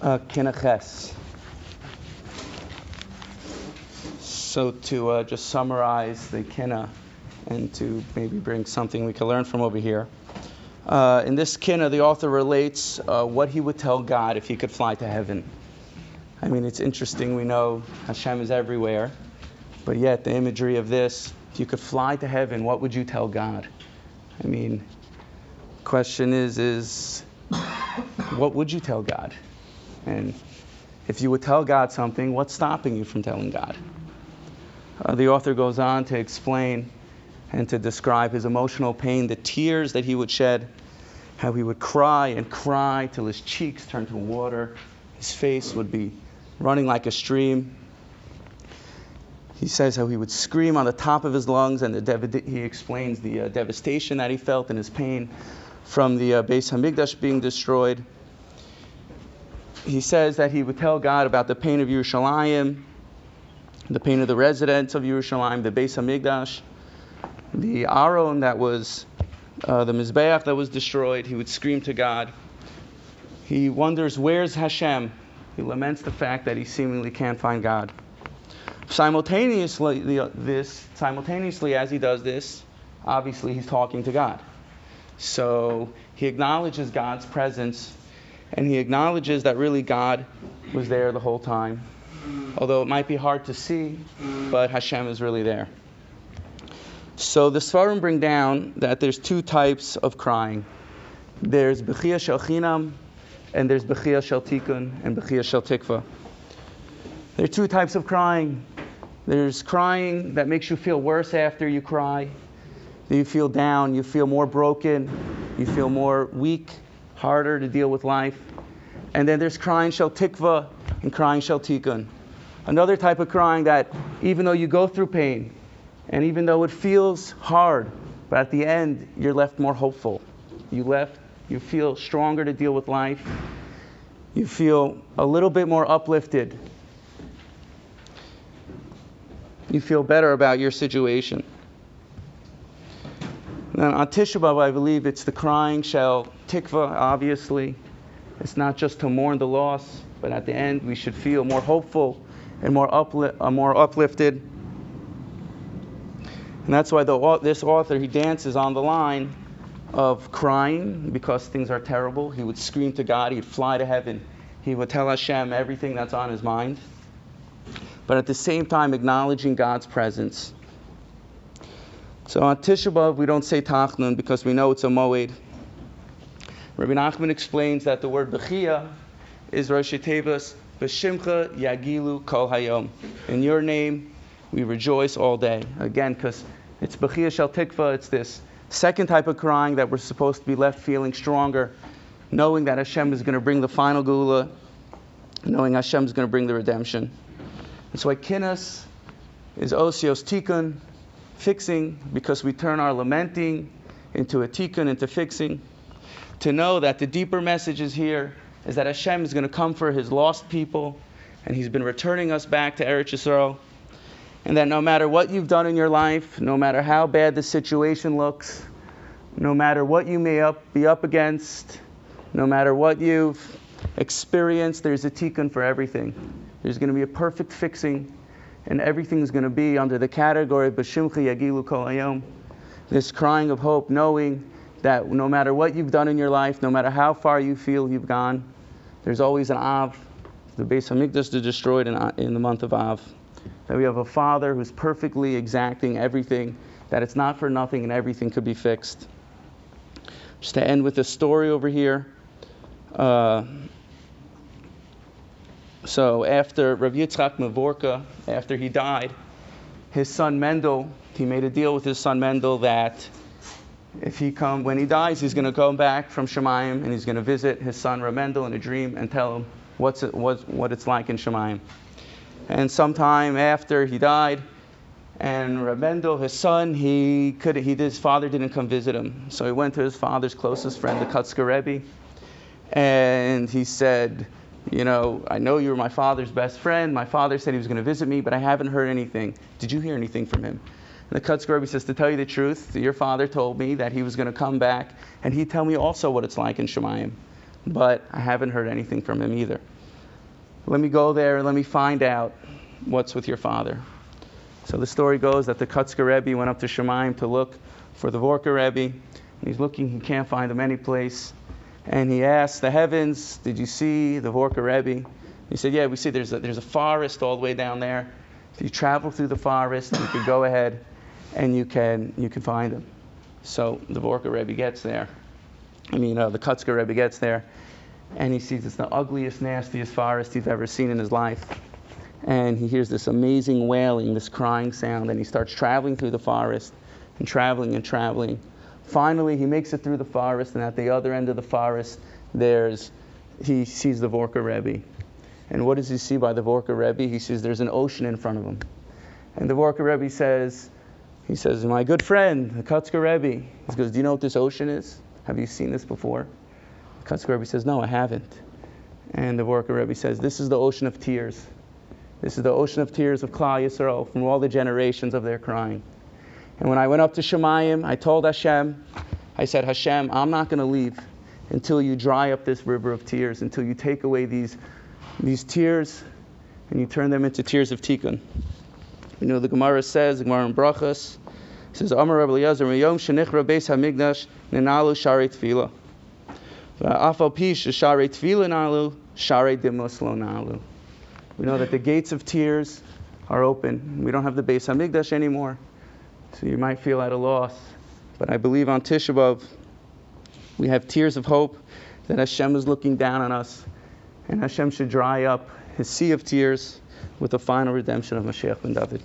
uh, Kinaches. So to uh, just summarize the Kina and to maybe bring something we can learn from over here. Uh, in this Kina, the author relates uh, what he would tell God if he could fly to heaven. I mean, it's interesting. We know Hashem is everywhere, but yet the imagery of this, if you could fly to heaven, what would you tell God? I mean, question is, is what would you tell God? And if you would tell God something, what's stopping you from telling God? Uh, the author goes on to explain and to describe his emotional pain, the tears that he would shed, how he would cry and cry till his cheeks turned to water, his face would be running like a stream. He says how he would scream on the top of his lungs, and dev- he explains the uh, devastation that he felt and his pain from the uh, Beis Hamikdash being destroyed. He says that he would tell God about the pain of Yerushalayim, the pain of the residents of Yerushalayim, the Beis Hamikdash, the Aron that was uh, the Mizbeach that was destroyed. He would scream to God. He wonders, where's Hashem? He laments the fact that he seemingly can't find God. Simultaneously, this simultaneously as he does this, obviously he's talking to God. So he acknowledges God's presence, and he acknowledges that really God was there the whole time. Although it might be hard to see, but Hashem is really there. So the Svarim bring down that there's two types of crying. There's Bechia Shel Chinam, and there's Bechia Shel Tikkun, and Bechia Shel Tikva. There are two types of crying. There's crying that makes you feel worse after you cry. You feel down, you feel more broken, you feel more weak, harder to deal with life. And then there's crying shel tikva and crying shel tikkun. Another type of crying that even though you go through pain, and even though it feels hard, but at the end you're left more hopeful. You left, you feel stronger to deal with life. You feel a little bit more uplifted you feel better about your situation. Now, on Tisha B'Av, I believe it's the crying shel tikva, obviously. It's not just to mourn the loss, but at the end we should feel more hopeful and more, upli- uh, more uplifted. And that's why the, this author, he dances on the line of crying because things are terrible. He would scream to God, he'd fly to heaven, he would tell Hashem everything that's on his mind but at the same time acknowledging God's presence. So on Tisha B'Av, we don't say Tachnun because we know it's a Moed. Rabbi Nachman explains that the word Bechia is Rosh Tevas B'Shimcha Yagilu Kol Hayom. In your name, we rejoice all day. Again, because it's Bechia Shel Tikva, it's this second type of crying that we're supposed to be left feeling stronger, knowing that Hashem is going to bring the final Geula, knowing Hashem is going to bring the redemption. That's why kinnis is osios tikkun, fixing, because we turn our lamenting into a tikkun, into fixing. To know that the deeper message is here is that Hashem is going to come for His lost people, and He's been returning us back to Eretz Yisrael. And that no matter what you've done in your life, no matter how bad the situation looks, no matter what you may up, be up against, no matter what you've experienced, there's a tikkun for everything. There's going to be a perfect fixing, and everything's going to be under the category of Bashimcha Yagilu Kol Ayom. This crying of hope, knowing that no matter what you've done in your life, no matter how far you feel you've gone, there's always an Av. The Beis Hamikdash is destroyed in, in the month of Av. That we have a Father who's perfectly exacting everything, that it's not for nothing and everything could be fixed. Just to end with a story over here. Uh, so after Rav Yitzchak Mavorka, after he died, his son Mendel, he made a deal with his son Mendel that if he come when he dies, he's going to come back from Shemayim and he's going to visit his son Rav Mendel in a dream and tell him what's it, what, what it's like in Shemayim. And sometime after he died, and Rav Mendel, his son, he could he his father didn't come visit him, so he went to his father's closest friend, the Kotzker Rebbe, and he said you know, I know you were my father's best friend. My father said he was going to visit me, but I haven't heard anything. Did you hear anything from him? And the Kotzker Rebbe says, to tell you the truth, your father told me that he was going to come back, and he'd tell me also what it's like in Shemayim. But I haven't heard anything from him either. let me go there and let me find out what's with your father. So the story goes that the Kutzker Rebbe went up to Shemayim to look for the Vorka Rebbe. And he's looking, he can't find him any place. And he asked the heavens, Did you see the Vorka Rebbe? He said, Yeah, we see there's a, there's a forest all the way down there. If you travel through the forest, you can go ahead and you can, you can find him. So the Vorka Rebbe gets there. I mean, uh, the Kutzker Rebbe gets there, and he sees it's the ugliest, nastiest forest he's ever seen in his life. And he hears this amazing wailing, this crying sound, and he starts traveling through the forest and traveling and traveling. Finally, he makes it through the forest, and at the other end of the forest, there's he sees the Vorka Rebbe. And what does he see by the Vorka Rebbe? He sees there's an ocean in front of him. And the Vorka Rebbe says, he says, my good friend, the Kutzker Rebbe. He goes, do you know what this ocean is? Have you seen this before? The Kutzker Rebbe says, no, I haven't. And the Vorka Rebbe says, this is the ocean of tears. This is the ocean of tears of Klal Yisrael from all the generations of their crying. And when I went up to Shemayim, I told Hashem, I said, Hashem, I'm not going to leave until you dry up this river of tears, until you take away these, these tears and you turn them into tears of tikkun. You know, the Gemara says, the Gemara in Brachas, says, Amar Rabbi Eliezer, Yom shenichra beis hamikdash Ninalu sharei tefillah. Afal pish sharei tefillah nalu, sharei dimos lo nalu. We know that the gates of tears are open. We don't have the Beis Hamikdash anymore, so you might feel at a loss. But I believe on Tisha B'av, we have tears of hope that Hashem is looking down on us, and Hashem should dry up His sea of tears with the final redemption of Mashiach ben David.